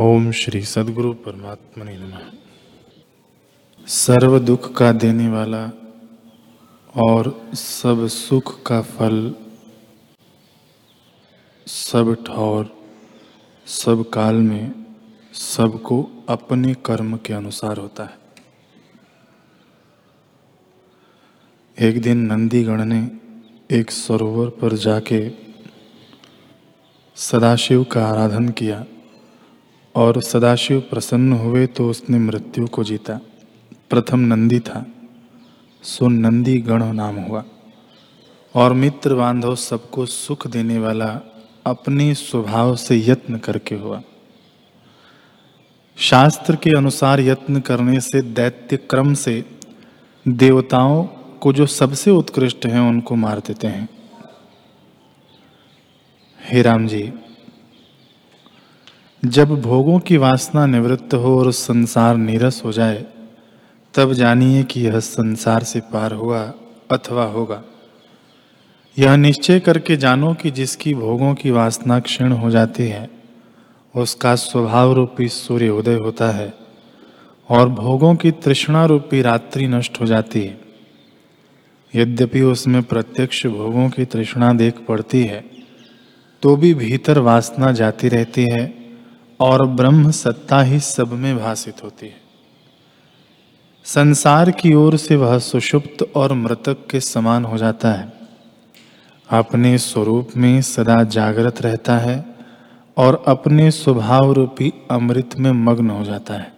ओम श्री सदगुरु परमात्मा नमः। सर्व दुख का देने वाला और सब सुख का फल, सब ठौर, सब काल में सबको अपने कर्म के अनुसार होता है। एक दिन नंदीगण ने एक सरोवर पर जाके सदाशिव का आराधन किया। और सदाशिव प्रसन्न हुए तो उसने मृत्यु को जीता। प्रथम नंदी था, सो नंदी गण नाम हुआ। और मित्र बांधव सबको सुख देने वाला अपने स्वभाव से यत्न करके हुआ। शास्त्र के अनुसार यत्न करने से दैत्य क्रम से देवताओं को जो सबसे उत्कृष्ट हैं उनको मार देते हैं। हे राम जी जब भोगों की वासना निवृत्त हो और संसार नीरस हो जाए, तब जानिए कि यह संसार से पार हुआ अथवा होगा। यह निश्चय करके जानो कि जिसकी भोगों की वासना क्षीण हो जाती है, उसका स्वभाव रूपी सूर्य उदय होता है और भोगों की तृष्णा रूपी रात्रि नष्ट हो जाती है। यद्यपि उसमें प्रत्यक्ष भोगों की तृष्णा देख पड़ती है तो भी भीतर वासना जाती रहती है और ब्रह्म सत्ता ही सब में भाषित होती है। संसार की ओर से वह सुषुप्त और मृतक के समान हो जाता है। अपने स्वरूप में सदा जागृत रहता है और अपने स्वभाव रूपी अमृत में मग्न हो जाता है।